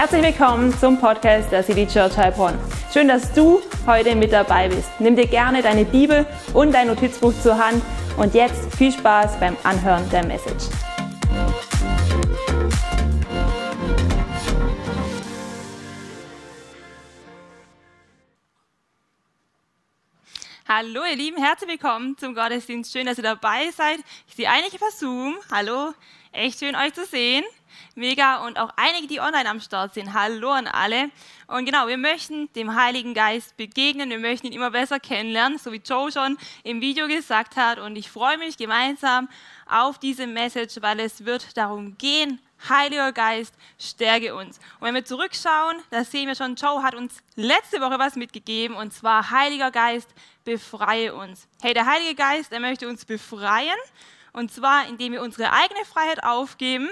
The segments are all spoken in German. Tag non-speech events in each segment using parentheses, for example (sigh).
Herzlich willkommen zum Podcast der City Church Heilbronn. Schön, dass du heute mit dabei bist. Nimm dir gerne deine Bibel und dein Notizbuch zur Hand und jetzt viel Spaß beim Anhören der Message. Hallo ihr Lieben, herzlich willkommen zum Gottesdienst. Schön, dass ihr dabei seid. Ich sehe einige per Zoom. Hallo, echt schön euch zu sehen mega und auch einige, die online am Start sind. Hallo an alle. Und genau, wir möchten dem Heiligen Geist begegnen, wir möchten ihn immer besser kennenlernen, so wie Joe schon im Video gesagt hat. Und ich freue mich gemeinsam auf diese Message, weil es wird darum gehen, Heiliger Geist, stärke uns. Und wenn wir zurückschauen, da sehen wir schon, Joe hat uns letzte Woche was mitgegeben, und zwar Heiliger Geist, befreie uns. Hey, der Heilige Geist, er möchte uns befreien, und zwar indem wir unsere eigene Freiheit aufgeben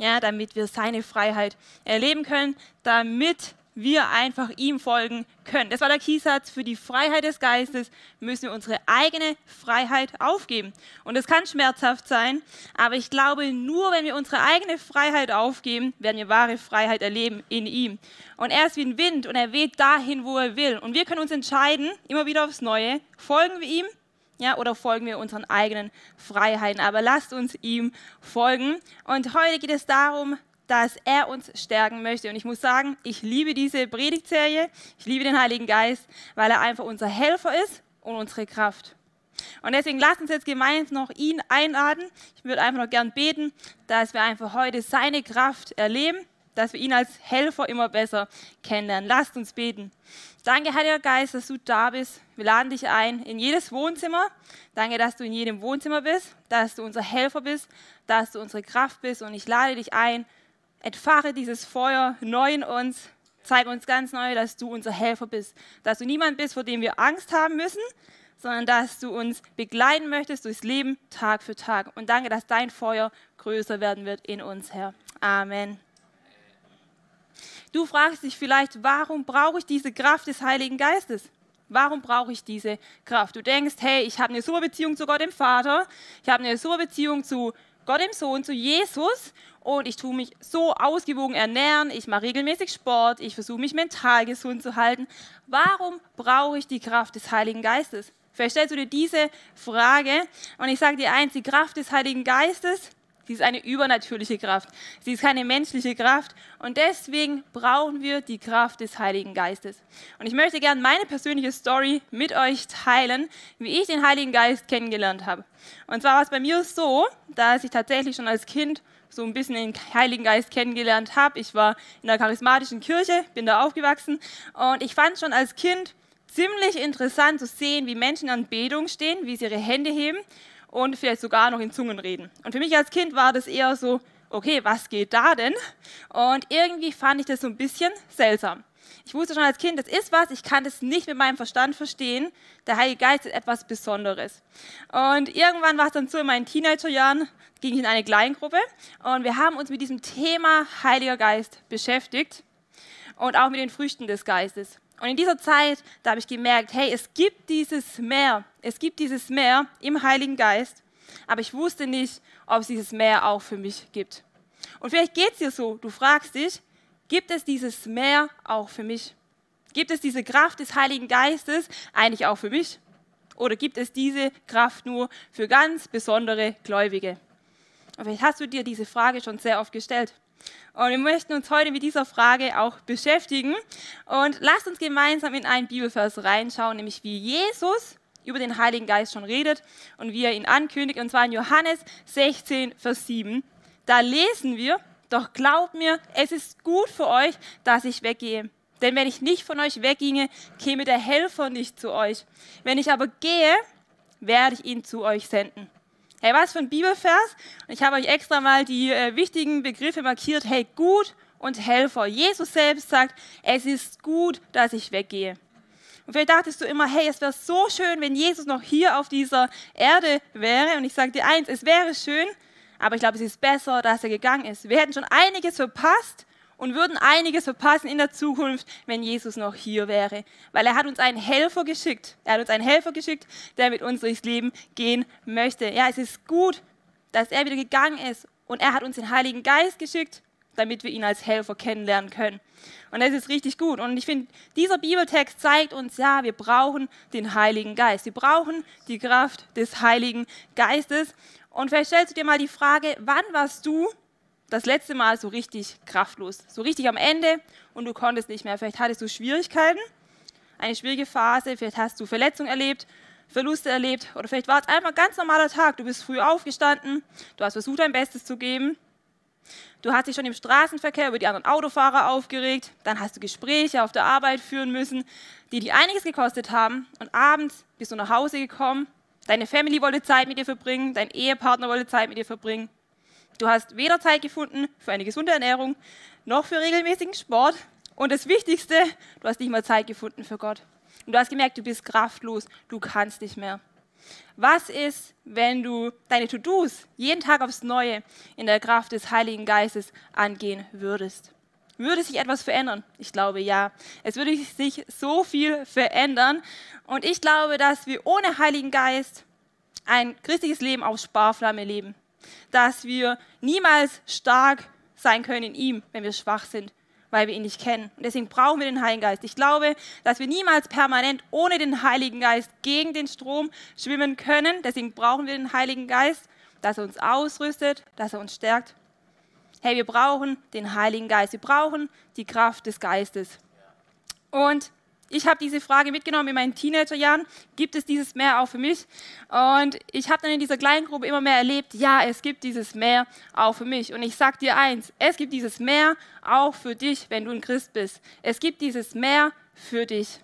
ja, damit wir seine Freiheit erleben können, damit wir einfach ihm folgen können. Das war der Keysatz. Für die Freiheit des Geistes müssen wir unsere eigene Freiheit aufgeben. Und es kann schmerzhaft sein, aber ich glaube, nur wenn wir unsere eigene Freiheit aufgeben, werden wir wahre Freiheit erleben in ihm. Und er ist wie ein Wind und er weht dahin, wo er will. Und wir können uns entscheiden, immer wieder aufs Neue, folgen wir ihm ja, oder folgen wir unseren eigenen Freiheiten. Aber lasst uns ihm folgen. Und heute geht es darum, dass er uns stärken möchte. Und ich muss sagen, ich liebe diese Predigtserie. Ich liebe den Heiligen Geist, weil er einfach unser Helfer ist und unsere Kraft. Und deswegen lasst uns jetzt gemeinsam noch ihn einladen. Ich würde einfach noch gern beten, dass wir einfach heute seine Kraft erleben, dass wir ihn als Helfer immer besser kennenlernen. Lasst uns beten. Danke, Heiliger Geist, dass du da bist. Wir laden dich ein in jedes Wohnzimmer. Danke, dass du in jedem Wohnzimmer bist, dass du unser Helfer bist, dass du unsere Kraft bist. Und ich lade dich ein, entfache dieses Feuer neu in uns. Zeige uns ganz neu, dass du unser Helfer bist. Dass du niemand bist, vor dem wir Angst haben müssen, sondern dass du uns begleiten möchtest durchs Leben Tag für Tag. Und danke, dass dein Feuer größer werden wird in uns, Herr. Amen. Du fragst dich vielleicht, warum brauche ich diese Kraft des Heiligen Geistes? Warum brauche ich diese Kraft? Du denkst, hey, ich habe eine super Beziehung zu Gott dem Vater, ich habe eine super Beziehung zu Gott dem Sohn, zu Jesus und ich tue mich so ausgewogen ernähren, ich mache regelmäßig Sport, ich versuche mich mental gesund zu halten. Warum brauche ich die Kraft des Heiligen Geistes? Vielleicht stellst du dir diese Frage und ich sage dir eins, die Kraft des Heiligen Geistes, Sie ist eine übernatürliche Kraft. Sie ist keine menschliche Kraft. Und deswegen brauchen wir die Kraft des Heiligen Geistes. Und ich möchte gerne meine persönliche Story mit euch teilen, wie ich den Heiligen Geist kennengelernt habe. Und zwar war es bei mir so, dass ich tatsächlich schon als Kind so ein bisschen den Heiligen Geist kennengelernt habe. Ich war in der charismatischen Kirche, bin da aufgewachsen und ich fand schon als Kind ziemlich interessant zu sehen, wie Menschen an Betung stehen, wie sie ihre Hände heben und vielleicht sogar noch in Zungen reden. Und für mich als Kind war das eher so, okay, was geht da denn? Und irgendwie fand ich das so ein bisschen seltsam. Ich wusste schon als Kind, das ist was, ich kann das nicht mit meinem Verstand verstehen. Der Heilige Geist ist etwas Besonderes. Und irgendwann war es dann so in meinen Teenagerjahren, ging ich in eine Kleingruppe und wir haben uns mit diesem Thema Heiliger Geist beschäftigt und auch mit den Früchten des Geistes. Und in dieser Zeit, da habe ich gemerkt, hey, es gibt dieses Meer, es gibt dieses Meer im Heiligen Geist, aber ich wusste nicht, ob es dieses Meer auch für mich gibt. Und vielleicht geht es dir so, du fragst dich, gibt es dieses Meer auch für mich? Gibt es diese Kraft des Heiligen Geistes eigentlich auch für mich? Oder gibt es diese Kraft nur für ganz besondere Gläubige? Und vielleicht hast du dir diese Frage schon sehr oft gestellt. Und wir möchten uns heute mit dieser Frage auch beschäftigen. Und lasst uns gemeinsam in einen Bibelvers reinschauen, nämlich wie Jesus über den Heiligen Geist schon redet und wie er ihn ankündigt. Und zwar in Johannes 16, Vers 7. Da lesen wir, doch glaubt mir, es ist gut für euch, dass ich weggehe. Denn wenn ich nicht von euch wegginge, käme der Helfer nicht zu euch. Wenn ich aber gehe, werde ich ihn zu euch senden. Hey, was für ein Bibelvers? Ich habe euch extra mal die äh, wichtigen Begriffe markiert. Hey, gut und Helfer. Jesus selbst sagt, es ist gut, dass ich weggehe. Und vielleicht dachtest du immer, hey, es wäre so schön, wenn Jesus noch hier auf dieser Erde wäre. Und ich sage dir eins, es wäre schön, aber ich glaube, es ist besser, dass er gegangen ist. Wir hätten schon einiges verpasst, und würden einiges verpassen in der Zukunft, wenn Jesus noch hier wäre. Weil er hat uns einen Helfer geschickt. Er hat uns einen Helfer geschickt, der mit uns durchs Leben gehen möchte. Ja, es ist gut, dass er wieder gegangen ist und er hat uns den Heiligen Geist geschickt, damit wir ihn als Helfer kennenlernen können. Und das ist richtig gut. Und ich finde, dieser Bibeltext zeigt uns, ja, wir brauchen den Heiligen Geist. Wir brauchen die Kraft des Heiligen Geistes. Und vielleicht stellst du dir mal die Frage, wann warst du das letzte Mal so richtig kraftlos, so richtig am Ende und du konntest nicht mehr. Vielleicht hattest du Schwierigkeiten, eine schwierige Phase, vielleicht hast du Verletzungen erlebt, Verluste erlebt oder vielleicht war es einfach ein ganz normaler Tag. Du bist früh aufgestanden, du hast versucht, dein Bestes zu geben. Du hast dich schon im Straßenverkehr über die anderen Autofahrer aufgeregt, dann hast du Gespräche auf der Arbeit führen müssen, die dir einiges gekostet haben und abends bist du nach Hause gekommen, deine Family wollte Zeit mit dir verbringen, dein Ehepartner wollte Zeit mit dir verbringen Du hast weder Zeit gefunden für eine gesunde Ernährung noch für regelmäßigen Sport. Und das Wichtigste, du hast nicht mal Zeit gefunden für Gott. Und du hast gemerkt, du bist kraftlos, du kannst nicht mehr. Was ist, wenn du deine To-Dos jeden Tag aufs Neue in der Kraft des Heiligen Geistes angehen würdest? Würde sich etwas verändern? Ich glaube ja. Es würde sich so viel verändern. Und ich glaube, dass wir ohne Heiligen Geist ein christliches Leben auf Sparflamme leben dass wir niemals stark sein können in ihm, wenn wir schwach sind, weil wir ihn nicht kennen. Und deswegen brauchen wir den Heiligen Geist. Ich glaube, dass wir niemals permanent ohne den Heiligen Geist gegen den Strom schwimmen können. Deswegen brauchen wir den Heiligen Geist, dass er uns ausrüstet, dass er uns stärkt. Hey, wir brauchen den Heiligen Geist. Wir brauchen die Kraft des Geistes. Und ich habe diese Frage mitgenommen in meinen Teenagerjahren, gibt es dieses Meer auch für mich? Und ich habe dann in dieser kleinen Gruppe immer mehr erlebt, ja, es gibt dieses Meer auch für mich. Und ich sage dir eins, es gibt dieses Meer auch für dich, wenn du ein Christ bist. Es gibt dieses Meer für dich.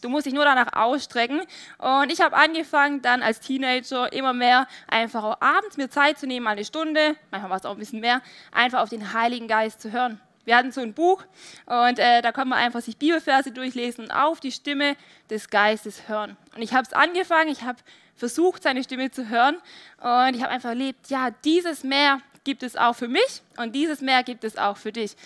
Du musst dich nur danach ausstrecken. Und ich habe angefangen, dann als Teenager immer mehr einfach auch abends mir Zeit zu nehmen, eine Stunde, manchmal war es auch ein bisschen mehr, einfach auf den Heiligen Geist zu hören. Wir hatten so ein Buch und äh, da kann man einfach sich Bibelverse durchlesen und auf die Stimme des Geistes hören. Und ich habe es angefangen, ich habe versucht, seine Stimme zu hören und ich habe einfach erlebt, ja, dieses Meer gibt es auch für mich und dieses Meer gibt es auch für dich.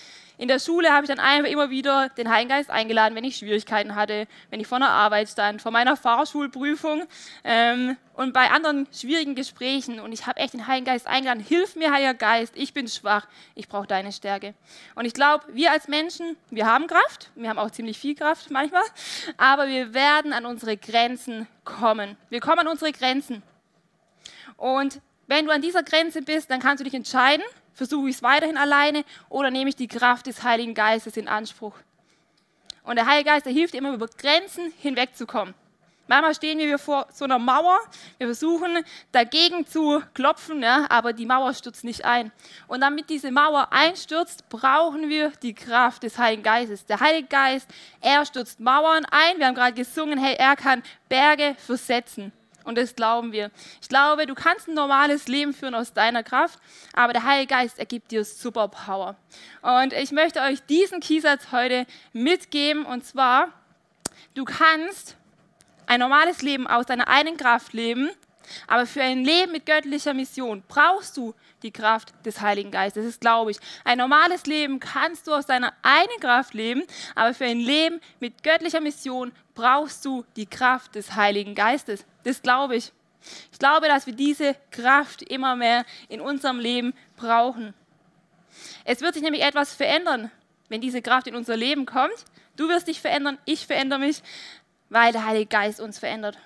In der Schule habe ich dann einfach immer wieder den Heiligen Geist eingeladen, wenn ich Schwierigkeiten hatte, wenn ich vor einer Arbeit stand, vor meiner Fahrschulprüfung ähm, und bei anderen schwierigen Gesprächen. Und ich habe echt den Heiligen Geist eingeladen, hilf mir, Heiliger Geist, ich bin schwach, ich brauche deine Stärke. Und ich glaube, wir als Menschen, wir haben Kraft, wir haben auch ziemlich viel Kraft manchmal, aber wir werden an unsere Grenzen kommen. Wir kommen an unsere Grenzen. Und wenn du an dieser Grenze bist, dann kannst du dich entscheiden, versuche ich es weiterhin alleine oder nehme ich die Kraft des Heiligen Geistes in Anspruch. Und der Heilige Geist, der hilft immer über Grenzen hinwegzukommen. Manchmal stehen wir vor so einer Mauer, wir versuchen dagegen zu klopfen, ja, aber die Mauer stürzt nicht ein. Und damit diese Mauer einstürzt, brauchen wir die Kraft des Heiligen Geistes. Der Heilige Geist, er stürzt Mauern ein. Wir haben gerade gesungen, hey, er kann Berge versetzen. Und das glauben wir. Ich glaube, du kannst ein normales Leben führen aus deiner Kraft, aber der Heilige Geist ergibt dir Superpower. Und ich möchte euch diesen Keysatz heute mitgeben. Und zwar, du kannst ein normales Leben aus deiner eigenen Kraft leben, aber für ein Leben mit göttlicher Mission brauchst du die Kraft des Heiligen Geistes. Das ist, glaube ich. Ein normales Leben kannst du aus deiner eigenen Kraft leben, aber für ein Leben mit göttlicher Mission brauchst du die Kraft des Heiligen Geistes. Das glaube ich. Ich glaube, dass wir diese Kraft immer mehr in unserem Leben brauchen. Es wird sich nämlich etwas verändern, wenn diese Kraft in unser Leben kommt. Du wirst dich verändern, ich verändere mich, weil der Heilige Geist uns verändert.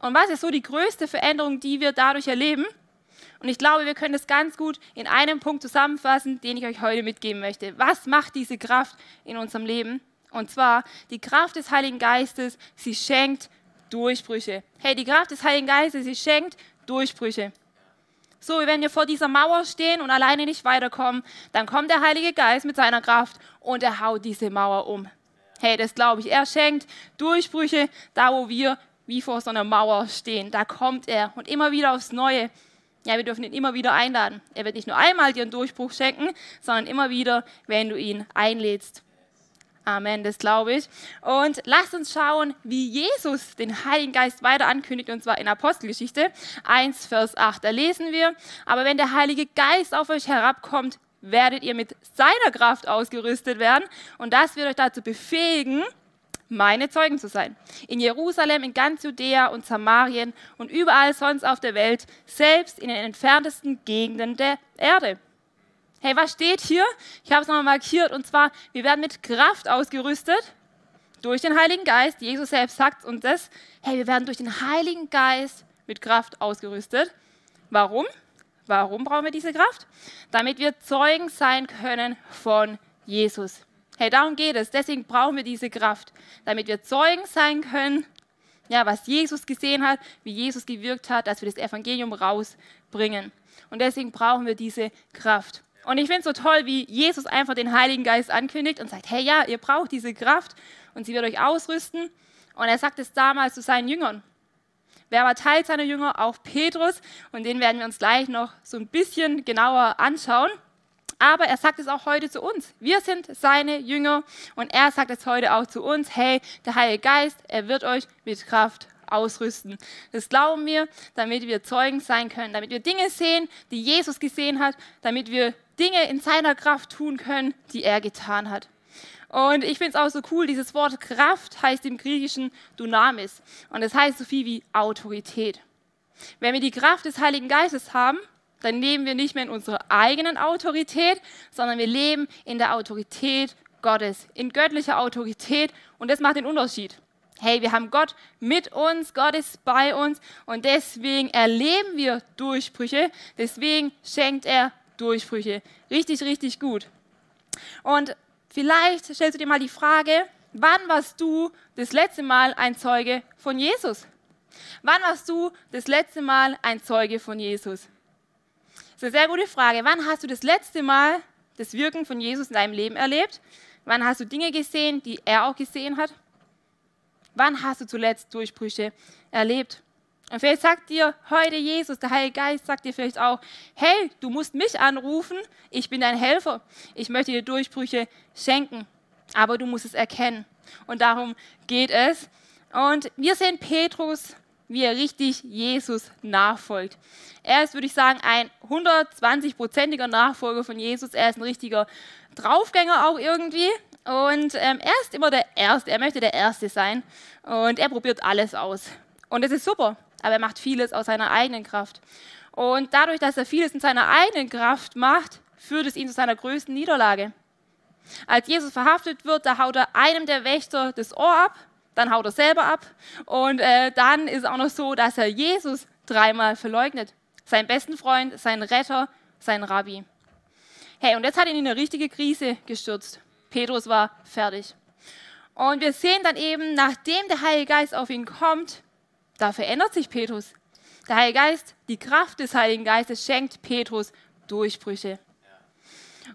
Und was ist so die größte Veränderung, die wir dadurch erleben? Und ich glaube, wir können das ganz gut in einem Punkt zusammenfassen, den ich euch heute mitgeben möchte. Was macht diese Kraft in unserem Leben? Und zwar die Kraft des Heiligen Geistes, sie schenkt Durchbrüche. Hey, die Kraft des Heiligen Geistes, sie schenkt Durchbrüche. So, wenn wir vor dieser Mauer stehen und alleine nicht weiterkommen, dann kommt der Heilige Geist mit seiner Kraft und er haut diese Mauer um. Hey, das glaube ich. Er schenkt Durchbrüche da, wo wir wie vor so einer Mauer stehen. Da kommt er und immer wieder aufs Neue. Ja, wir dürfen ihn immer wieder einladen. Er wird nicht nur einmal dir einen Durchbruch schenken, sondern immer wieder, wenn du ihn einlädst. Amen, das glaube ich. Und lasst uns schauen, wie Jesus den Heiligen Geist weiter ankündigt, und zwar in Apostelgeschichte 1, Vers 8. Da lesen wir, aber wenn der Heilige Geist auf euch herabkommt, werdet ihr mit seiner Kraft ausgerüstet werden und das wird euch dazu befähigen, meine Zeugen zu sein. In Jerusalem, in ganz Judäa und Samarien und überall sonst auf der Welt, selbst in den entferntesten Gegenden der Erde. Hey, was steht hier? Ich habe es nochmal markiert und zwar, wir werden mit Kraft ausgerüstet durch den Heiligen Geist. Jesus selbst sagt uns das. Hey, wir werden durch den Heiligen Geist mit Kraft ausgerüstet. Warum? Warum brauchen wir diese Kraft? Damit wir Zeugen sein können von Jesus. Hey, darum geht es. Deswegen brauchen wir diese Kraft, damit wir Zeugen sein können, ja, was Jesus gesehen hat, wie Jesus gewirkt hat, dass wir das Evangelium rausbringen. Und deswegen brauchen wir diese Kraft. Und ich finde es so toll, wie Jesus einfach den Heiligen Geist ankündigt und sagt, hey ja, ihr braucht diese Kraft und sie wird euch ausrüsten. Und er sagt es damals zu seinen Jüngern. Wer war Teil seiner Jünger? Auch Petrus. Und den werden wir uns gleich noch so ein bisschen genauer anschauen. Aber er sagt es auch heute zu uns. Wir sind seine Jünger und er sagt es heute auch zu uns. Hey, der Heilige Geist, er wird euch mit Kraft ausrüsten. Das glauben wir, damit wir Zeugen sein können, damit wir Dinge sehen, die Jesus gesehen hat, damit wir Dinge in seiner Kraft tun können, die er getan hat. Und ich finde es auch so cool, dieses Wort Kraft heißt im Griechischen Dynamis. Und das heißt so viel wie Autorität. Wenn wir die Kraft des Heiligen Geistes haben, dann leben wir nicht mehr in unserer eigenen Autorität, sondern wir leben in der Autorität Gottes, in göttlicher Autorität. Und das macht den Unterschied. Hey, wir haben Gott mit uns, Gott ist bei uns und deswegen erleben wir Durchbrüche, deswegen schenkt er Durchbrüche. Richtig, richtig gut. Und Vielleicht stellst du dir mal die Frage, wann warst du das letzte Mal ein Zeuge von Jesus? Wann warst du das letzte Mal ein Zeuge von Jesus? Das ist eine sehr gute Frage. Wann hast du das letzte Mal das Wirken von Jesus in deinem Leben erlebt? Wann hast du Dinge gesehen, die er auch gesehen hat? Wann hast du zuletzt Durchbrüche erlebt? Und vielleicht sagt dir heute Jesus, der Heilige Geist sagt dir vielleicht auch, hey, du musst mich anrufen, ich bin dein Helfer, ich möchte dir Durchbrüche schenken, aber du musst es erkennen. Und darum geht es. Und wir sehen Petrus, wie er richtig Jesus nachfolgt. Er ist, würde ich sagen, ein 120-prozentiger Nachfolger von Jesus. Er ist ein richtiger Draufgänger auch irgendwie. Und ähm, er ist immer der Erste, er möchte der Erste sein. Und er probiert alles aus. Und das ist super aber er macht vieles aus seiner eigenen Kraft. Und dadurch, dass er vieles in seiner eigenen Kraft macht, führt es ihn zu seiner größten Niederlage. Als Jesus verhaftet wird, da haut er einem der Wächter das Ohr ab, dann haut er selber ab und äh, dann ist es auch noch so, dass er Jesus dreimal verleugnet. Seinen besten Freund, seinen Retter, seinen Rabbi. Hey, und jetzt hat ihn in eine richtige Krise gestürzt. Petrus war fertig. Und wir sehen dann eben, nachdem der Heilige Geist auf ihn kommt, da verändert sich Petrus. Der Heilige Geist, die Kraft des Heiligen Geistes schenkt Petrus Durchbrüche.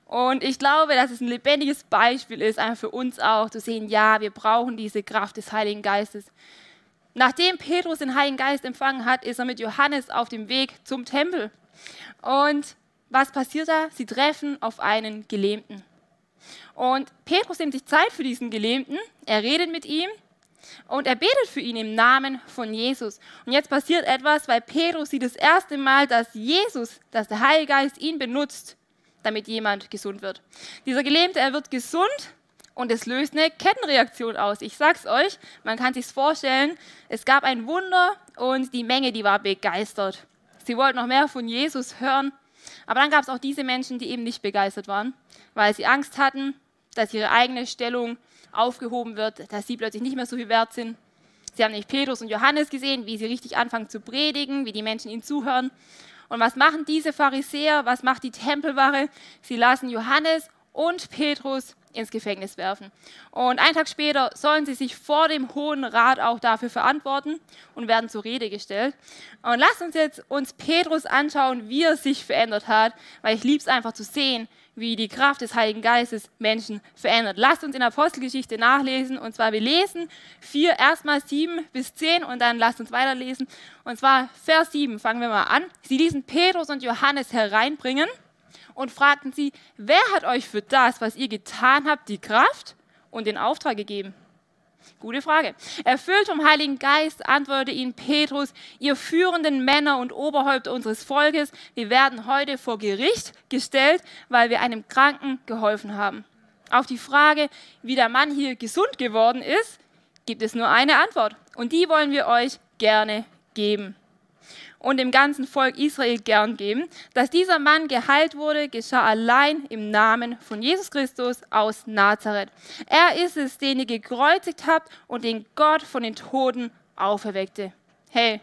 Und ich glaube, dass es ein lebendiges Beispiel ist, einfach für uns auch, zu sehen, ja, wir brauchen diese Kraft des Heiligen Geistes. Nachdem Petrus den Heiligen Geist empfangen hat, ist er mit Johannes auf dem Weg zum Tempel. Und was passiert da? Sie treffen auf einen Gelähmten. Und Petrus nimmt sich Zeit für diesen Gelähmten, er redet mit ihm und er betet für ihn im Namen von Jesus. Und jetzt passiert etwas, weil Petrus sieht das erste Mal, dass Jesus, dass der Heilige Geist ihn benutzt, damit jemand gesund wird. Dieser Gelähmte, er wird gesund und es löst eine Kettenreaktion aus. Ich sag's euch, man kann sich's vorstellen, es gab ein Wunder und die Menge, die war begeistert. Sie wollten noch mehr von Jesus hören, aber dann gab es auch diese Menschen, die eben nicht begeistert waren, weil sie Angst hatten, dass ihre eigene Stellung aufgehoben wird, dass sie plötzlich nicht mehr so viel wert sind. Sie haben nicht Petrus und Johannes gesehen, wie sie richtig anfangen zu predigen, wie die Menschen ihnen zuhören. Und was machen diese Pharisäer? Was macht die Tempelwache? Sie lassen Johannes und Petrus ins Gefängnis werfen. Und einen Tag später sollen sie sich vor dem Hohen Rat auch dafür verantworten und werden zur Rede gestellt. Und lasst uns jetzt uns Petrus anschauen, wie er sich verändert hat, weil ich liebe es einfach zu sehen, wie die Kraft des Heiligen Geistes Menschen verändert. Lasst uns in Apostelgeschichte nachlesen. Und zwar, wir lesen 4, erstmal 7 bis 10 und dann lasst uns weiterlesen. Und zwar Vers 7, fangen wir mal an. Sie ließen Petrus und Johannes hereinbringen und fragten sie, wer hat euch für das, was ihr getan habt, die Kraft und den Auftrag gegeben? Gute Frage. Erfüllt vom Heiligen Geist antwortete ihnen Petrus, ihr führenden Männer und Oberhäupter unseres Volkes, wir werden heute vor Gericht gestellt, weil wir einem Kranken geholfen haben. Auf die Frage, wie der Mann hier gesund geworden ist, gibt es nur eine Antwort. Und die wollen wir euch gerne geben. Und dem ganzen Volk Israel gern geben. Dass dieser Mann geheilt wurde, geschah allein im Namen von Jesus Christus aus Nazareth. Er ist es, den ihr gekreuzigt habt und den Gott von den Toten auferweckte. Hey,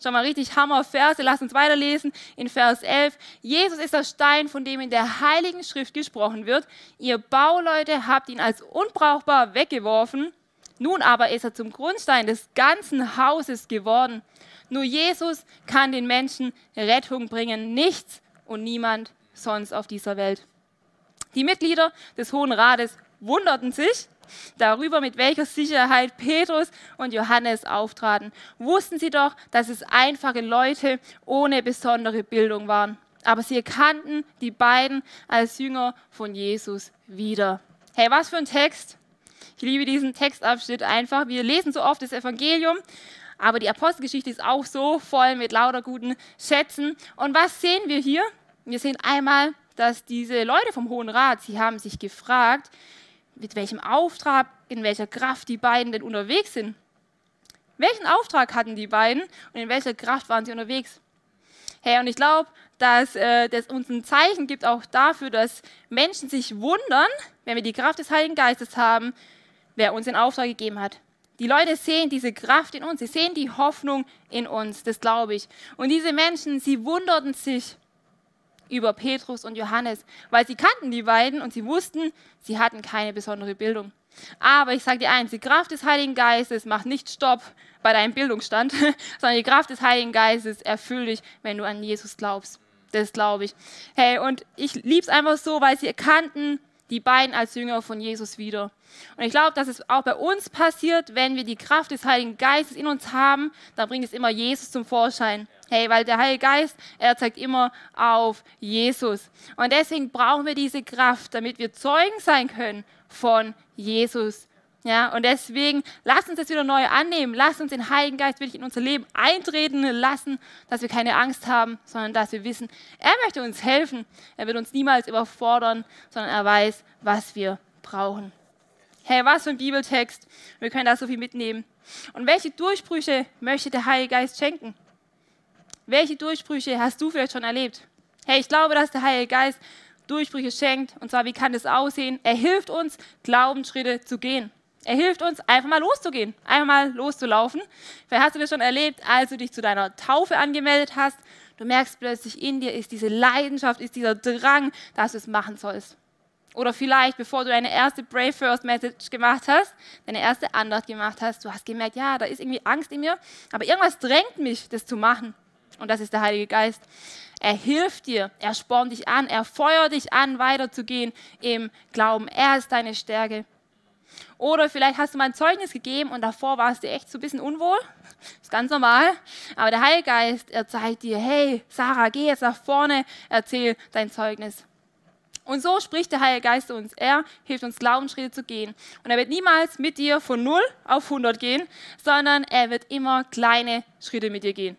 Schon mal richtig Hammer Verse. Lass uns weiterlesen in Vers 11. Jesus ist der Stein, von dem in der Heiligen Schrift gesprochen wird. Ihr Bauleute habt ihn als unbrauchbar weggeworfen. Nun aber ist er zum Grundstein des ganzen Hauses geworden. Nur Jesus kann den Menschen Rettung bringen. Nichts und niemand sonst auf dieser Welt. Die Mitglieder des Hohen Rates wunderten sich darüber, mit welcher Sicherheit Petrus und Johannes auftraten. Wussten sie doch, dass es einfache Leute ohne besondere Bildung waren. Aber sie erkannten die beiden als Jünger von Jesus wieder. Hey, was für ein Text! Ich liebe diesen Textabschnitt einfach. Wir lesen so oft das Evangelium, aber die Apostelgeschichte ist auch so voll mit lauter guten Schätzen. Und was sehen wir hier? Wir sehen einmal, dass diese Leute vom Hohen Rat, sie haben sich gefragt, mit welchem Auftrag, in welcher Kraft die beiden denn unterwegs sind. Welchen Auftrag hatten die beiden und in welcher Kraft waren sie unterwegs? Hey, und ich glaube, dass äh, das uns ein Zeichen gibt auch dafür, dass Menschen sich wundern, wenn wir die Kraft des Heiligen Geistes haben, wer uns den Auftrag gegeben hat. Die Leute sehen diese Kraft in uns, sie sehen die Hoffnung in uns, das glaube ich. Und diese Menschen, sie wunderten sich, über Petrus und Johannes, weil sie kannten die beiden und sie wussten, sie hatten keine besondere Bildung. Aber ich sage dir eins, die Kraft des Heiligen Geistes macht nicht Stopp bei deinem Bildungsstand, (laughs) sondern die Kraft des Heiligen Geistes erfüllt dich, wenn du an Jesus glaubst. Das glaube ich. Hey, und ich liebe es einfach so, weil sie erkannten, die beiden als Jünger von Jesus wieder. Und ich glaube, dass es auch bei uns passiert, wenn wir die Kraft des Heiligen Geistes in uns haben, dann bringt es immer Jesus zum Vorschein. Hey, weil der Heilige Geist, er zeigt immer auf Jesus. Und deswegen brauchen wir diese Kraft, damit wir Zeugen sein können von Jesus. Ja, und deswegen lass uns das wieder neu annehmen. Lass uns den Heiligen Geist wirklich in unser Leben eintreten lassen, dass wir keine Angst haben, sondern dass wir wissen, er möchte uns helfen. Er wird uns niemals überfordern, sondern er weiß, was wir brauchen. Hey, was für ein Bibeltext. Wir können da so viel mitnehmen. Und welche Durchbrüche möchte der Heilige Geist schenken? Welche Durchbrüche hast du vielleicht schon erlebt? Hey, ich glaube, dass der Heilige Geist Durchbrüche schenkt. Und zwar, wie kann das aussehen? Er hilft uns, Glaubensschritte zu gehen. Er hilft uns, einfach mal loszugehen, einfach mal loszulaufen. Vielleicht hast du das schon erlebt, als du dich zu deiner Taufe angemeldet hast. Du merkst plötzlich, in dir ist diese Leidenschaft, ist dieser Drang, dass du es machen sollst. Oder vielleicht, bevor du deine erste Brave First Message gemacht hast, deine erste Andacht gemacht hast, du hast gemerkt, ja, da ist irgendwie Angst in mir, aber irgendwas drängt mich, das zu machen. Und das ist der Heilige Geist. Er hilft dir, er spornt dich an, er feuert dich an, weiterzugehen im Glauben. Er ist deine Stärke. Oder vielleicht hast du mal ein Zeugnis gegeben und davor warst du echt so ein bisschen unwohl. Das (laughs) ist ganz normal. Aber der Heilige Geist, er zeigt dir, hey, Sarah, geh jetzt nach vorne, erzähl dein Zeugnis. Und so spricht der Heilige Geist uns. Er hilft uns, Glaubensschritte zu gehen. Und er wird niemals mit dir von 0 auf 100 gehen, sondern er wird immer kleine Schritte mit dir gehen.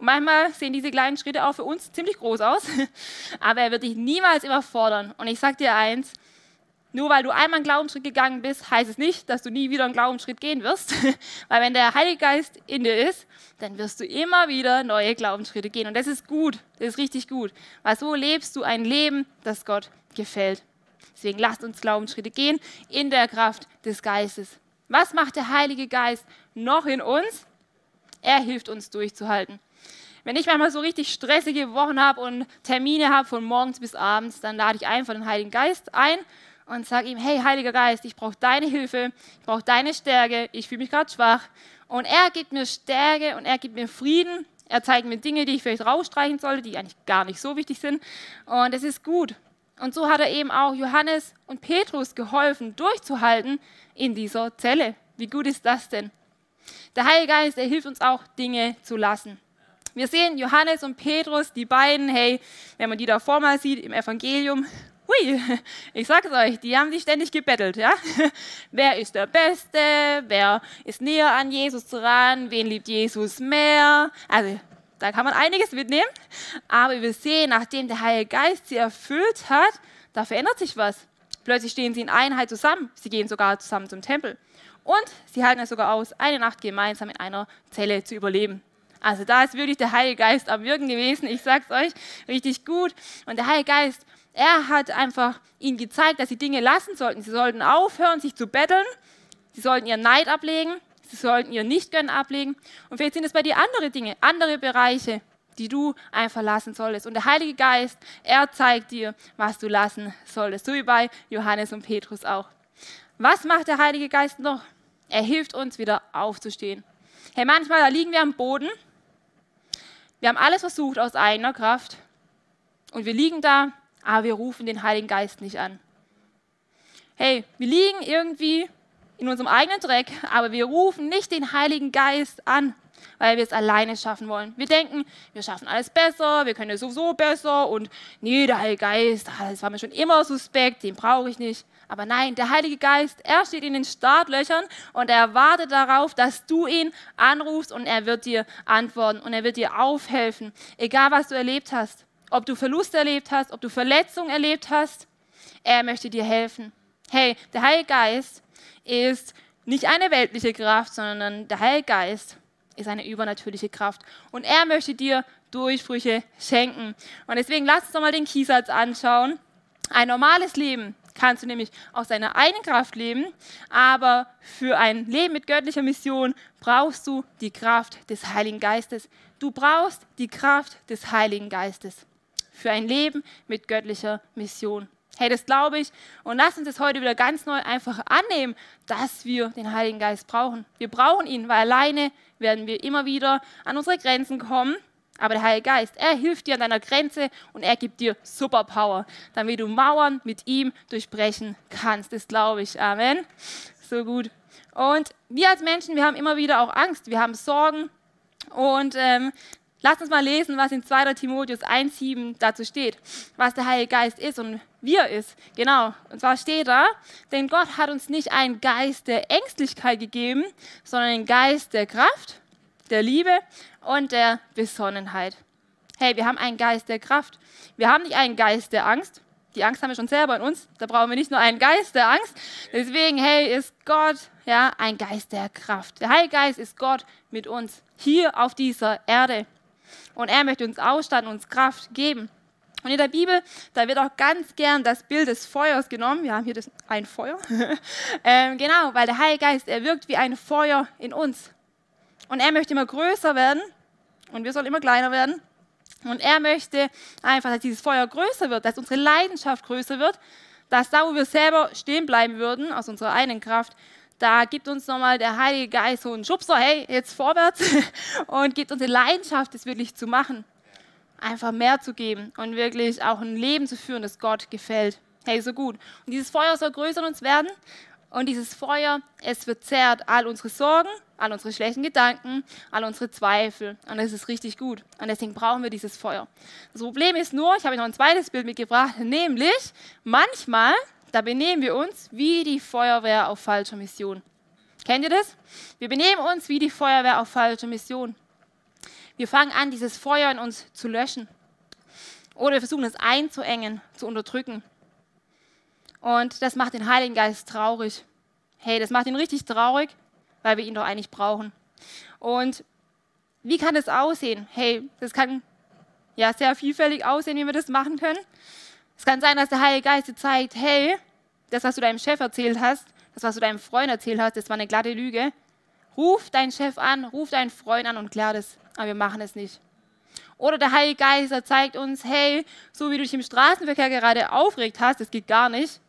Und manchmal sehen diese kleinen Schritte auch für uns ziemlich groß aus, (laughs) aber er wird dich niemals überfordern. Und ich sage dir eins, nur weil du einmal einen Glaubensschritt gegangen bist, heißt es nicht, dass du nie wieder einen Glaubensschritt gehen wirst. (laughs) weil wenn der Heilige Geist in dir ist, dann wirst du immer wieder neue Glaubensschritte gehen. Und das ist gut, das ist richtig gut. Weil so lebst du ein Leben, das Gott gefällt. Deswegen lasst uns Glaubensschritte gehen in der Kraft des Geistes. Was macht der Heilige Geist noch in uns? Er hilft uns durchzuhalten. Wenn ich manchmal so richtig stressige Wochen habe und Termine habe von morgens bis abends, dann lade ich einfach den Heiligen Geist ein und sage ihm, hey Heiliger Geist, ich brauche deine Hilfe, ich brauche deine Stärke, ich fühle mich gerade schwach. Und er gibt mir Stärke und er gibt mir Frieden. Er zeigt mir Dinge, die ich vielleicht rausstreichen sollte, die eigentlich gar nicht so wichtig sind. Und es ist gut. Und so hat er eben auch Johannes und Petrus geholfen, durchzuhalten in dieser Zelle. Wie gut ist das denn? Der Heilige Geist, er hilft uns auch, Dinge zu lassen. Wir sehen Johannes und Petrus, die beiden, hey, wenn man die da mal sieht im Evangelium, hui, (laughs) ich sag's euch, die haben sich ständig gebettelt, ja? (laughs) Wer ist der Beste? Wer ist näher an Jesus dran? Wen liebt Jesus mehr? Also, da kann man einiges mitnehmen. Aber wir sehen, nachdem der Heilige Geist sie erfüllt hat, da verändert sich was. Plötzlich stehen sie in Einheit zusammen. Sie gehen sogar zusammen zum Tempel. Und sie halten es sogar aus, eine Nacht gemeinsam in einer Zelle zu überleben. Also da ist wirklich der Heilige Geist am Wirken gewesen. Ich sag's euch, richtig gut. Und der Heilige Geist, er hat einfach ihnen gezeigt, dass sie Dinge lassen sollten. Sie sollten aufhören, sich zu betteln. Sie sollten ihren Neid ablegen. Sie sollten ihr Nichtgönnen ablegen. Und vielleicht sind es bei dir andere Dinge, andere Bereiche, die du einfach lassen solltest. Und der Heilige Geist, er zeigt dir, was du lassen solltest. So wie bei Johannes und Petrus auch. Was macht der Heilige Geist noch? Er hilft uns wieder aufzustehen. Hey, manchmal da liegen wir am Boden. Wir haben alles versucht aus eigener Kraft. Und wir liegen da, aber wir rufen den Heiligen Geist nicht an. Hey, wir liegen irgendwie in unserem eigenen Dreck, aber wir rufen nicht den Heiligen Geist an, weil wir es alleine schaffen wollen. Wir denken, wir schaffen alles besser, wir können es sowieso besser und nee, der Heilige Geist, ah, das war mir schon immer suspekt, den brauche ich nicht. Aber nein, der Heilige Geist, er steht in den Startlöchern und er wartet darauf, dass du ihn anrufst und er wird dir antworten und er wird dir aufhelfen, egal was du erlebt hast. Ob du Verlust erlebt hast, ob du Verletzungen erlebt hast, er möchte dir helfen. Hey, der Heilige Geist ist nicht eine weltliche Kraft, sondern der Heilige Geist ist eine übernatürliche Kraft. Und er möchte dir Durchbrüche schenken. Und deswegen lass uns doch mal den Kiesatz anschauen. Ein normales Leben kannst du nämlich aus deiner eigenen Kraft leben, aber für ein Leben mit göttlicher Mission brauchst du die Kraft des Heiligen Geistes. Du brauchst die Kraft des Heiligen Geistes für ein Leben mit göttlicher Mission. Hey, das glaube ich. Und lass uns das heute wieder ganz neu einfach annehmen, dass wir den Heiligen Geist brauchen. Wir brauchen ihn, weil alleine werden wir immer wieder an unsere Grenzen kommen. Aber der Heilige Geist, er hilft dir an deiner Grenze und er gibt dir Superpower, damit du Mauern mit ihm durchbrechen kannst. Das glaube ich. Amen. So gut. Und wir als Menschen, wir haben immer wieder auch Angst. Wir haben Sorgen. Und ähm, Lasst uns mal lesen, was in 2. Timotheus 1,7 dazu steht, was der Heilige Geist ist und wie er ist. Genau, und zwar steht da, denn Gott hat uns nicht einen Geist der Ängstlichkeit gegeben, sondern einen Geist der Kraft, der Liebe und der Besonnenheit. Hey, wir haben einen Geist der Kraft. Wir haben nicht einen Geist der Angst. Die Angst haben wir schon selber in uns. Da brauchen wir nicht nur einen Geist der Angst. Deswegen, hey, ist Gott ja ein Geist der Kraft. Der Heilige Geist ist Gott mit uns hier auf dieser Erde. Und er möchte uns Ausstand, uns Kraft geben. Und in der Bibel, da wird auch ganz gern das Bild des Feuers genommen. Wir haben hier das, ein Feuer. (laughs) ähm, genau, weil der Heilige Geist, er wirkt wie ein Feuer in uns. Und er möchte immer größer werden und wir sollen immer kleiner werden. Und er möchte einfach, dass dieses Feuer größer wird, dass unsere Leidenschaft größer wird, dass da, wo wir selber stehen bleiben würden, aus unserer eigenen Kraft, da gibt uns nochmal der Heilige Geist so einen Schubser, hey, jetzt vorwärts (laughs) und gibt uns die Leidenschaft, das wirklich zu machen. Einfach mehr zu geben und wirklich auch ein Leben zu führen, das Gott gefällt. Hey, so gut. Und dieses Feuer soll größer in uns werden und dieses Feuer, es verzehrt all unsere Sorgen, all unsere schlechten Gedanken, all unsere Zweifel. Und das ist richtig gut. Und deswegen brauchen wir dieses Feuer. Das Problem ist nur, ich habe noch ein zweites Bild mitgebracht, nämlich manchmal da benehmen wir uns wie die Feuerwehr auf falscher Mission. Kennt ihr das? Wir benehmen uns wie die Feuerwehr auf falscher Mission. Wir fangen an, dieses Feuer in uns zu löschen. Oder wir versuchen es einzuengen, zu unterdrücken. Und das macht den Heiligen Geist traurig. Hey, das macht ihn richtig traurig, weil wir ihn doch eigentlich brauchen. Und wie kann das aussehen? Hey, das kann ja sehr vielfältig aussehen, wie wir das machen können. Es kann sein, dass der Heilige Geist dir zeigt, hey, das, was du deinem Chef erzählt hast, das, was du deinem Freund erzählt hast, das war eine glatte Lüge. Ruf deinen Chef an, ruf deinen Freund an und klär das. Aber wir machen es nicht. Oder der Heilige Geist zeigt uns, hey, so wie du dich im Straßenverkehr gerade aufregt hast, das geht gar nicht.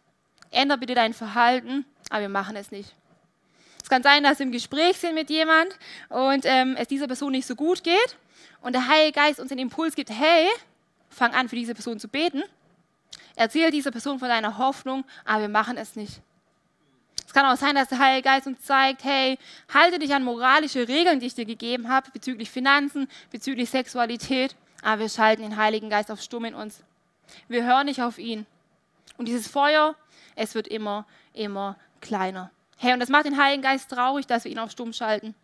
Änder bitte dein Verhalten, aber wir machen es nicht. Es kann sein, dass wir im Gespräch sind mit jemand und ähm, es dieser Person nicht so gut geht und der Heilige Geist uns den Impuls gibt, hey, fang an für diese Person zu beten Erzähl dieser Person von deiner Hoffnung, aber wir machen es nicht. Es kann auch sein, dass der Heilige Geist uns zeigt, hey, halte dich an moralische Regeln, die ich dir gegeben habe, bezüglich Finanzen, bezüglich Sexualität, aber wir schalten den Heiligen Geist auf Stumm in uns. Wir hören nicht auf ihn. Und dieses Feuer, es wird immer, immer kleiner. Hey, und das macht den Heiligen Geist traurig, dass wir ihn auf Stumm schalten.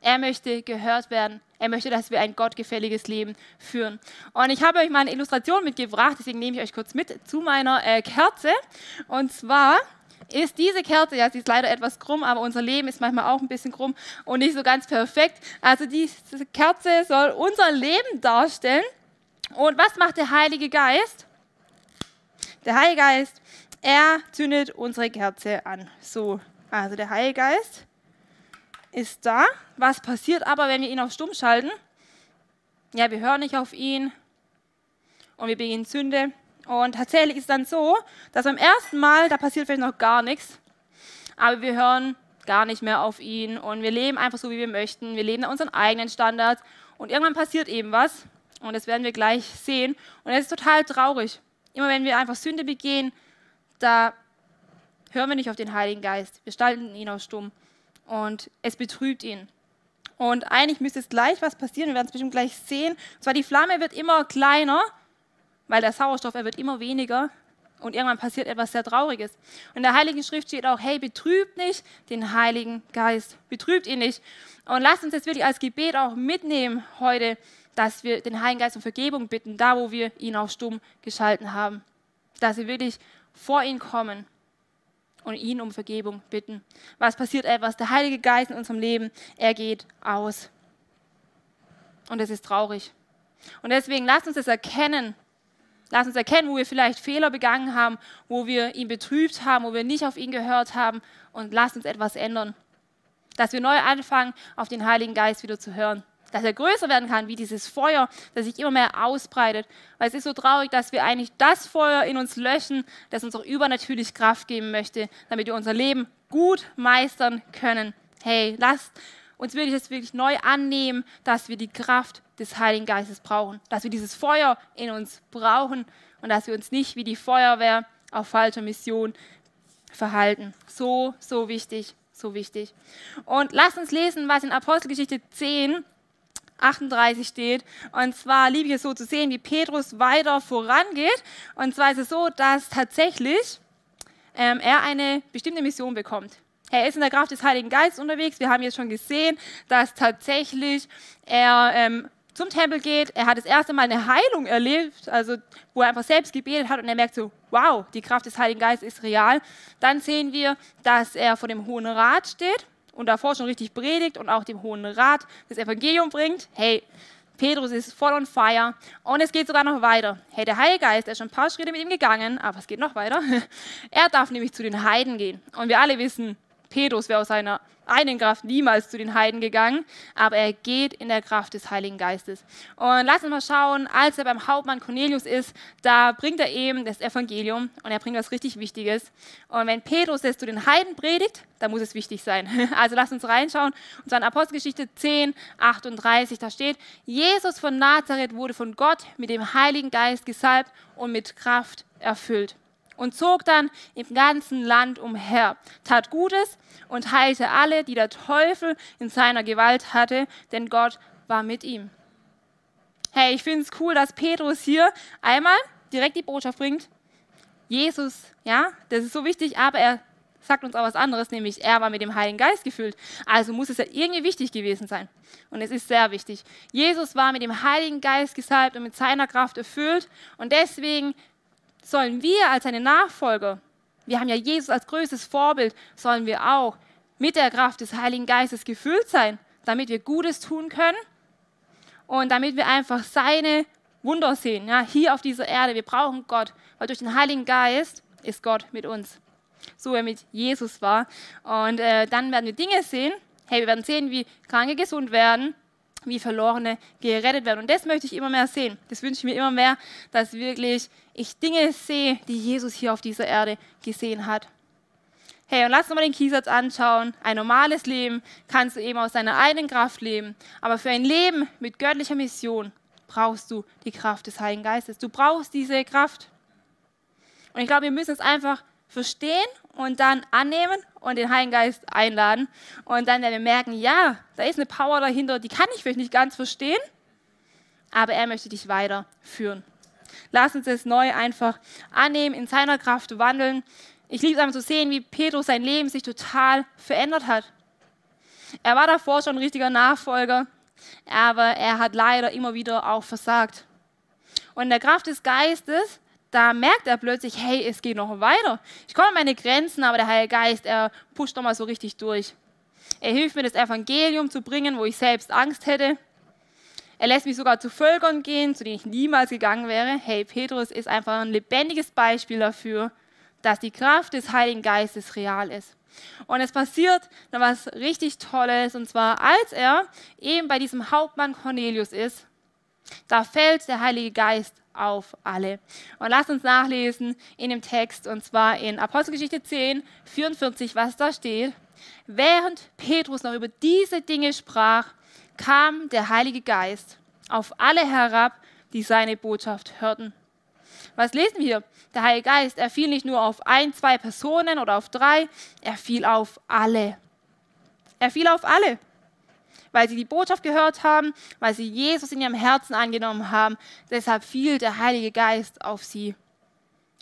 Er möchte gehört werden. Er möchte, dass wir ein gottgefälliges Leben führen. Und ich habe euch mal eine Illustration mitgebracht, deswegen nehme ich euch kurz mit zu meiner äh, Kerze. Und zwar ist diese Kerze, ja, sie ist leider etwas krumm, aber unser Leben ist manchmal auch ein bisschen krumm und nicht so ganz perfekt. Also diese Kerze soll unser Leben darstellen. Und was macht der Heilige Geist? Der Heilige Geist, er zündet unsere Kerze an. So, also der Heilige Geist ist da. Was passiert aber, wenn wir ihn auf Stumm schalten? Ja, wir hören nicht auf ihn und wir begehen Sünde. Und tatsächlich ist es dann so, dass beim ersten Mal, da passiert vielleicht noch gar nichts, aber wir hören gar nicht mehr auf ihn und wir leben einfach so, wie wir möchten. Wir leben nach unseren eigenen Standards und irgendwann passiert eben was und das werden wir gleich sehen. Und es ist total traurig. Immer wenn wir einfach Sünde begehen, da hören wir nicht auf den Heiligen Geist. Wir stalten ihn auch stumm und es betrübt ihn. Und eigentlich müsste es gleich was passieren, wir werden es bestimmt gleich sehen. Und zwar die Flamme wird immer kleiner, weil der Sauerstoff, er wird immer weniger und irgendwann passiert etwas sehr Trauriges. Und in der Heiligen Schrift steht auch, hey, betrübt nicht den Heiligen Geist, betrübt ihn nicht. Und lasst uns jetzt wirklich als Gebet auch mitnehmen heute, dass wir den Heiligen Geist um Vergebung bitten, da wo wir ihn auch stumm geschalten haben. Dass wir wirklich vor ihn kommen und ihn um Vergebung bitten. Was passiert etwas? Der Heilige Geist in unserem Leben, er geht aus. Und es ist traurig. Und deswegen lasst uns das erkennen. Lasst uns erkennen, wo wir vielleicht Fehler begangen haben, wo wir ihn betrübt haben, wo wir nicht auf ihn gehört haben. Und lasst uns etwas ändern. Dass wir neu anfangen, auf den Heiligen Geist wieder zu hören dass er größer werden kann, wie dieses Feuer, das sich immer mehr ausbreitet. Weil es ist so traurig, dass wir eigentlich das Feuer in uns löschen, das uns auch übernatürlich Kraft geben möchte, damit wir unser Leben gut meistern können. Hey, lasst uns wirklich das wirklich neu annehmen, dass wir die Kraft des Heiligen Geistes brauchen, dass wir dieses Feuer in uns brauchen und dass wir uns nicht wie die Feuerwehr auf falscher Mission verhalten. So, so wichtig, so wichtig. Und lasst uns lesen, was in Apostelgeschichte 10 38 steht. Und zwar liebe ich es so zu sehen, wie Petrus weiter vorangeht. Und zwar ist es so, dass tatsächlich ähm, er eine bestimmte Mission bekommt. Er ist in der Kraft des Heiligen Geistes unterwegs. Wir haben jetzt schon gesehen, dass tatsächlich er ähm, zum Tempel geht. Er hat das erste Mal eine Heilung erlebt, also wo er einfach selbst gebetet hat und er merkt so, wow, die Kraft des Heiligen Geistes ist real. Dann sehen wir, dass er vor dem Hohen Rat steht und davor schon richtig predigt und auch dem Hohen Rat das Evangelium bringt, hey, Petrus ist voll on fire und es geht sogar noch weiter. Hey, der Heilige Geist, ist schon ein paar Schritte mit ihm gegangen, aber es geht noch weiter. (laughs) Er darf nämlich zu den Heiden gehen. Und wir alle wissen, Petrus wäre aus seiner eigenen Kraft niemals zu den Heiden gegangen, aber er geht in der Kraft des Heiligen Geistes. Und lass uns mal schauen, als er beim Hauptmann Cornelius ist, da bringt er eben das Evangelium und er bringt was richtig Wichtiges. Und wenn Petrus das zu den Heiden predigt, dann muss es wichtig sein. (laughs) Also lass uns reinschauen. Und zwar in Apostelgeschichte 10, 38, da steht, Jesus von Nazareth wurde von Gott mit dem Heiligen Geist gesalbt und mit Kraft erfüllt und zog dann im ganzen Land umher, tat Gutes und heilte alle, die der Teufel in seiner Gewalt hatte, denn Gott war mit ihm. Hey, ich finde es cool, dass Petrus hier einmal direkt die Botschaft bringt. Jesus, ja, das ist so wichtig, aber er sagt uns auch was anderes, nämlich er war mit dem Heiligen Geist gefüllt. Also muss es ja irgendwie wichtig gewesen sein. Und es ist sehr wichtig. Jesus war mit dem Heiligen Geist gesalbt und mit seiner Kraft erfüllt. Und deswegen sollen wir als seine Nachfolger, wir haben ja Jesus als größtes Vorbild, sollen wir auch mit der Kraft des Heiligen Geistes gefüllt sein, damit wir Gutes tun können und damit wir einfach seine Wunder sehen, ja, hier auf dieser Erde. Wir brauchen Gott, weil durch den Heiligen Geist ist Gott mit uns. So er mit Jesus war. Und äh, dann werden wir Dinge sehen. Hey, wir werden sehen, wie Kranke gesund werden, wie Verlorene gerettet werden. Und das möchte ich immer mehr sehen. Das wünsche ich mir immer mehr, dass wirklich ich Dinge sehe, die Jesus hier auf dieser Erde gesehen hat. Hey, und lass uns mal den Kiesatz anschauen. Ein normales Leben kannst du eben aus deiner eigenen Kraft leben. Aber für ein Leben mit göttlicher Mission brauchst du die Kraft des Heiligen Geistes. Du brauchst diese Kraft. Und ich glaube, wir müssen es einfach verstehen und dann annehmen und den Heiligen Geist einladen. Und dann werden wir merken, ja, da ist eine Power dahinter, die kann ich vielleicht nicht ganz verstehen, aber er möchte dich weiterführen. Lass uns es neu einfach annehmen, in seiner Kraft wandeln. Ich liebe es einfach zu sehen, wie Petrus sein Leben sich total verändert hat. Er war davor schon ein richtiger Nachfolger, aber er hat leider immer wieder auch versagt. Und in der Kraft des Geistes, da merkt er plötzlich, hey, es geht noch weiter. Ich komme an meine Grenzen, aber der Heilige Geist, er pusht nochmal so richtig durch. Er hilft mir, das Evangelium zu bringen, wo ich selbst Angst hätte. Er lässt mich sogar zu Völkern gehen, zu denen ich niemals gegangen wäre. Hey, Petrus ist einfach ein lebendiges Beispiel dafür, dass die Kraft des Heiligen Geistes real ist. Und es passiert dann was richtig Tolles, und zwar als er eben bei diesem Hauptmann Cornelius ist, da fällt der Heilige Geist auf alle. Und lasst uns nachlesen in dem Text, und zwar in Apostelgeschichte 10, 44, was da steht. Während Petrus noch über diese Dinge sprach, kam der Heilige Geist auf alle herab, die seine Botschaft hörten. Was lesen wir? Der Heilige Geist, er fiel nicht nur auf ein, zwei Personen oder auf drei, er fiel auf alle. Er fiel auf alle, weil sie die Botschaft gehört haben, weil sie Jesus in ihrem Herzen angenommen haben. Deshalb fiel der Heilige Geist auf sie.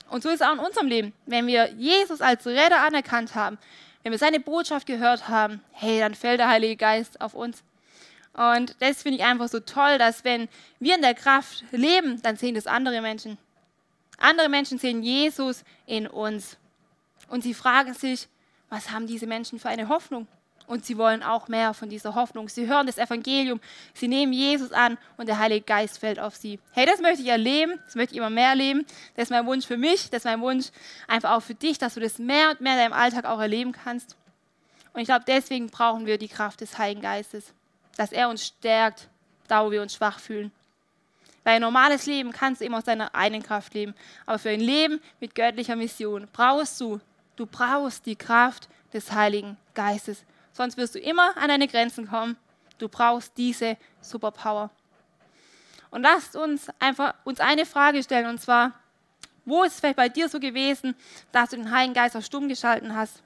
Und so ist es auch in unserem Leben. Wenn wir Jesus als Retter anerkannt haben, wenn wir seine Botschaft gehört haben, hey, dann fällt der Heilige Geist auf uns. Und das finde ich einfach so toll, dass wenn wir in der Kraft leben, dann sehen das andere Menschen. Andere Menschen sehen Jesus in uns. Und sie fragen sich, was haben diese Menschen für eine Hoffnung? Und sie wollen auch mehr von dieser Hoffnung. Sie hören das Evangelium, sie nehmen Jesus an und der Heilige Geist fällt auf sie. Hey, das möchte ich erleben, das möchte ich immer mehr erleben. Das ist mein Wunsch für mich, das ist mein Wunsch einfach auch für dich, dass du das mehr und mehr in deinem Alltag auch erleben kannst. Und ich glaube, deswegen brauchen wir die Kraft des Heiligen Geistes, dass er uns stärkt, da wo wir uns schwach fühlen. Weil ein normales Leben kannst du immer aus deiner eigenen Kraft leben. Aber für ein Leben mit göttlicher Mission brauchst du, du brauchst die Kraft des Heiligen Geistes. Sonst wirst du immer an deine Grenzen kommen. Du brauchst diese Superpower. Und lasst uns einfach uns eine Frage stellen, und zwar, wo ist es vielleicht bei dir so gewesen, dass du den Heiligen Geist auf stumm geschalten hast?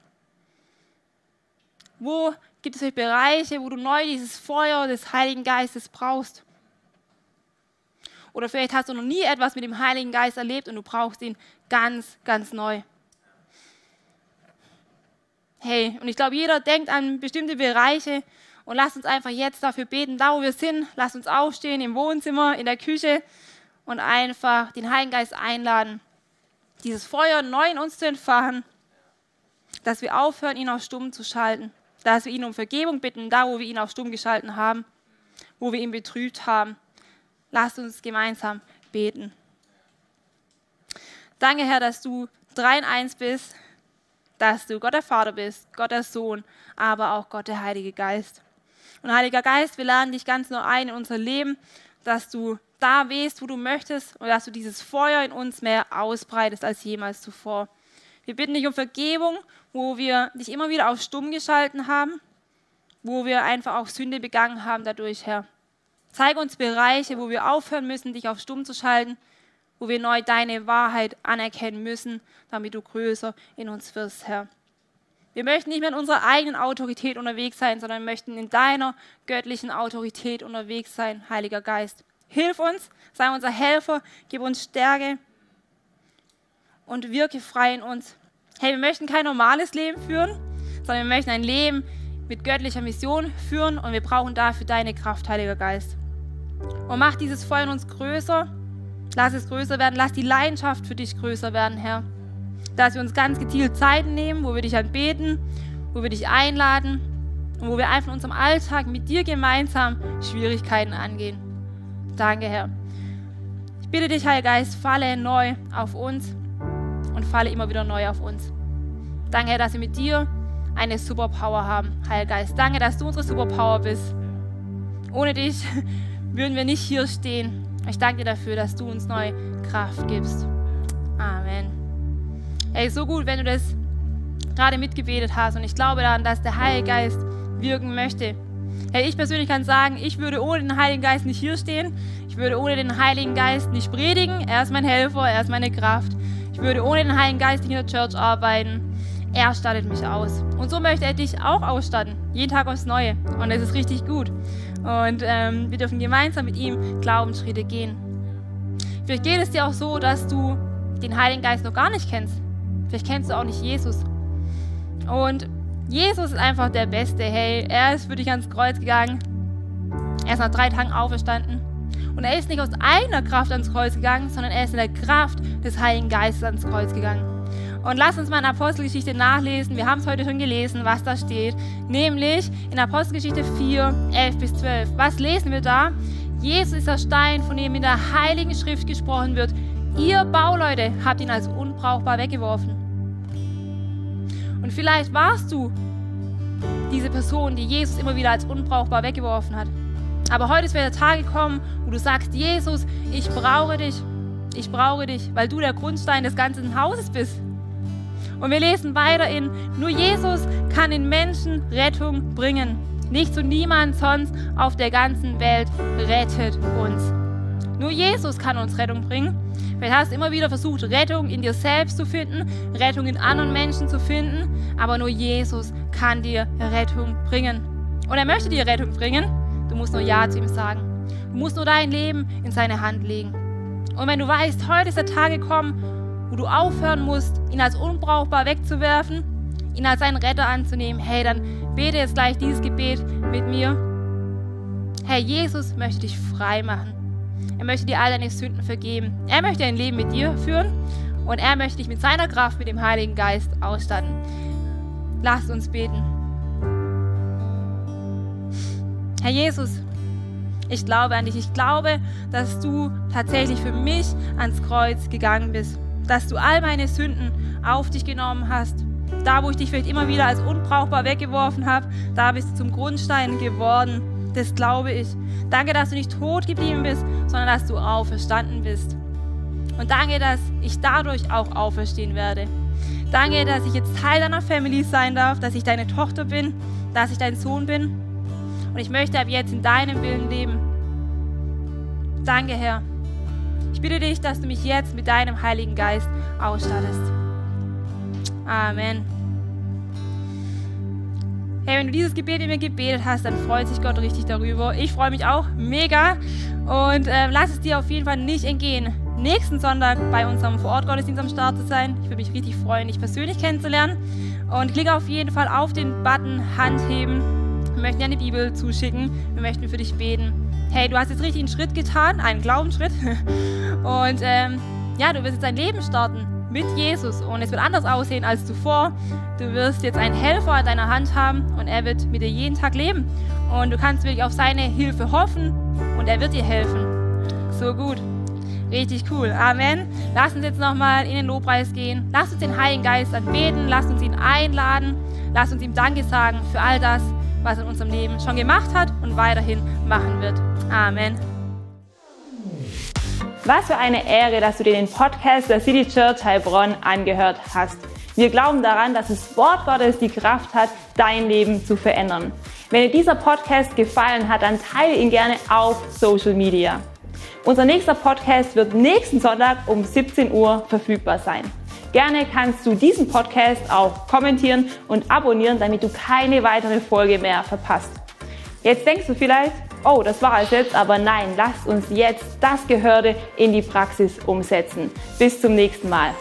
Wo gibt es Bereiche, wo du neu dieses Feuer des Heiligen Geistes brauchst? Oder vielleicht hast du noch nie etwas mit dem Heiligen Geist erlebt und du brauchst ihn ganz, ganz neu. Hey, und ich glaube, jeder denkt an bestimmte Bereiche und lasst uns einfach jetzt dafür beten, da wo wir sind, lasst uns aufstehen im Wohnzimmer, in der Küche und einfach den Heiligen Geist einladen, dieses Feuer neu in uns zu entfachen, dass wir aufhören, ihn auf stumm zu schalten, dass wir ihn um Vergebung bitten, da wo wir ihn auf stumm geschalten haben, wo wir ihn betrübt haben Lasst uns gemeinsam beten. Danke, Herr, dass du drei in eins bist, dass du Gott der Vater bist, Gott der Sohn, aber auch Gott der Heilige Geist. Und Heiliger Geist, wir laden dich ganz neu ein in unser Leben, dass du da wehst, wo du möchtest und dass du dieses Feuer in uns mehr ausbreitest als jemals zuvor. Wir bitten dich um Vergebung, wo wir dich immer wieder auf stumm geschalten haben, wo wir einfach auch Sünde begangen haben dadurch, Herr. Zeige uns Bereiche, wo wir aufhören müssen, dich auf stumm zu schalten, wo wir neu deine Wahrheit anerkennen müssen, damit du größer in uns wirst, Herr. Wir möchten nicht mehr in unserer eigenen Autorität unterwegs sein, sondern möchten in deiner göttlichen Autorität unterwegs sein, Heiliger Geist. Hilf uns, sei unser Helfer, gib uns Stärke und wirke frei in uns. Hey, wir möchten kein normales Leben führen, sondern wir möchten ein Leben mit göttlicher Mission führen und wir brauchen dafür deine Kraft, Heiliger Geist. Und mach dieses Feuer in uns größer. Lass es größer werden. Lass die Leidenschaft für dich größer werden, Herr. Dass wir uns ganz gezielt Zeiten nehmen, wo wir dich anbeten, wo wir dich einladen und wo wir einfach in unserem Alltag mit dir gemeinsam Schwierigkeiten angehen. Danke, Herr. Ich bitte dich, Heiliger Geist, falle neu auf uns und falle immer wieder neu auf uns. Danke, Herr, dass wir mit dir eine Superpower haben, Heiliger Geist. Danke, dass du unsere Superpower bist. Ohne dich (laughs) würden wir nicht hier stehen. Ich danke dir dafür, dass du uns neue Kraft gibst. Amen. Ey, so gut, wenn du das gerade mitgebetet hast. Und ich glaube daran, dass der Heilige Geist wirken möchte. Hey, ich persönlich kann sagen, ich würde ohne den Heiligen Geist nicht hier stehen. Ich würde ohne den Heiligen Geist nicht predigen. Er ist mein Helfer, er ist meine Kraft. Ich würde ohne den Heiligen Geist nicht in der Church arbeiten. Er stattet mich aus. Und so möchte er dich auch ausstatten. Jeden Tag aufs Neue. Und es ist richtig gut. Und ähm, wir dürfen gemeinsam mit ihm Glaubensschritte gehen. Vielleicht geht es dir auch so, dass du den Heiligen Geist noch gar nicht kennst. Vielleicht kennst du auch nicht Jesus. Und Jesus ist einfach der Beste. Hey, er ist für dich ans Kreuz gegangen. Er ist nach drei Tagen auferstanden. Und er ist nicht aus einer Kraft ans Kreuz gegangen, sondern er ist in der Kraft des Heiligen Geistes ans Kreuz gegangen. Und lass uns mal in Apostelgeschichte nachlesen. Wir haben es heute schon gelesen, was da steht. Nämlich in Apostelgeschichte 4, 11 bis 12. Was lesen wir da? Jesus ist der Stein, von dem in der Heiligen Schrift gesprochen wird. Ihr Bauleute habt ihn als unbrauchbar weggeworfen. Und vielleicht warst du diese Person, die Jesus immer wieder als unbrauchbar weggeworfen hat. Aber heute ist wieder der Tag gekommen, wo du sagst, Jesus, ich brauche dich. Ich brauche dich, weil du der Grundstein des ganzen Hauses bist. Und wir lesen weiter in, nur Jesus kann den Menschen Rettung bringen. Nichts und niemand sonst auf der ganzen Welt rettet uns. Nur Jesus kann uns Rettung bringen. Vielleicht hast du immer wieder versucht, Rettung in dir selbst zu finden, Rettung in anderen Menschen zu finden, aber nur Jesus kann dir Rettung bringen. Und er möchte dir Rettung bringen. Du musst nur Ja zu ihm sagen. Du musst nur dein Leben in seine Hand legen. Und wenn du weißt, heute ist der Tag gekommen, wo du aufhören musst, ihn als unbrauchbar wegzuwerfen, ihn als seinen Retter anzunehmen, hey, dann bete jetzt gleich dieses Gebet mit mir. Herr Jesus möchte dich frei machen. Er möchte dir all deine Sünden vergeben. Er möchte ein Leben mit dir führen und er möchte dich mit seiner Kraft, mit dem Heiligen Geist ausstatten. Lasst uns beten. Herr Jesus, ich glaube an dich. Ich glaube, dass du tatsächlich für mich ans Kreuz gegangen bist. Dass du all meine Sünden auf dich genommen hast. Da, wo ich dich vielleicht immer wieder als unbrauchbar weggeworfen habe, da bist du zum Grundstein geworden. Das glaube ich. Danke, dass du nicht tot geblieben bist, sondern dass du auferstanden bist. Und danke, dass ich dadurch auch auferstehen werde. Danke, dass ich jetzt Teil deiner Family sein darf, dass ich deine Tochter bin, dass ich dein Sohn bin. Und ich möchte ab jetzt in deinem Willen leben. Danke, Herr. Ich bitte dich, dass du mich jetzt mit deinem Heiligen Geist ausstattest. Amen. Hey, wenn du dieses Gebet in mir gebetet hast, dann freut sich Gott richtig darüber. Ich freue mich auch mega und äh, lass es dir auf jeden Fall nicht entgehen, nächsten Sonntag bei unserem Vorortgottesdienst am Start zu sein. Ich würde mich richtig freuen, dich persönlich kennenzulernen. Und klicke auf jeden Fall auf den Button Handheben. Wir möchten dir eine Bibel zuschicken. Wir möchten für dich beten. Hey, du hast jetzt richtig einen Schritt getan, einen Glaubensschritt. (laughs) Und ähm, ja, du wirst jetzt dein Leben starten mit Jesus und es wird anders aussehen als zuvor. Du wirst jetzt einen Helfer an deiner Hand haben und er wird mit dir jeden Tag leben. Und du kannst wirklich auf seine Hilfe hoffen und er wird dir helfen. So gut. Richtig cool. Amen. Lass uns jetzt nochmal in den Lobpreis gehen. Lass uns den Heiligen Geist anbeten. Lass uns ihn einladen. Lass uns ihm Danke sagen für all das, was in unserem Leben schon gemacht hat und weiterhin machen wird. Amen. Was für eine Ehre, dass du dir den Podcast der City Church Heilbronn angehört hast. Wir glauben daran, dass das Wort Gottes die Kraft hat, dein Leben zu verändern. Wenn dir dieser Podcast gefallen hat, dann teile ihn gerne auf Social Media. Unser nächster Podcast wird nächsten Sonntag um 17 Uhr verfügbar sein. Gerne kannst du diesen Podcast auch kommentieren und abonnieren, damit du keine weitere Folge mehr verpasst. Jetzt denkst du vielleicht, oh, das war es jetzt, aber nein, lasst uns jetzt das Gehörte in die Praxis umsetzen. Bis zum nächsten Mal.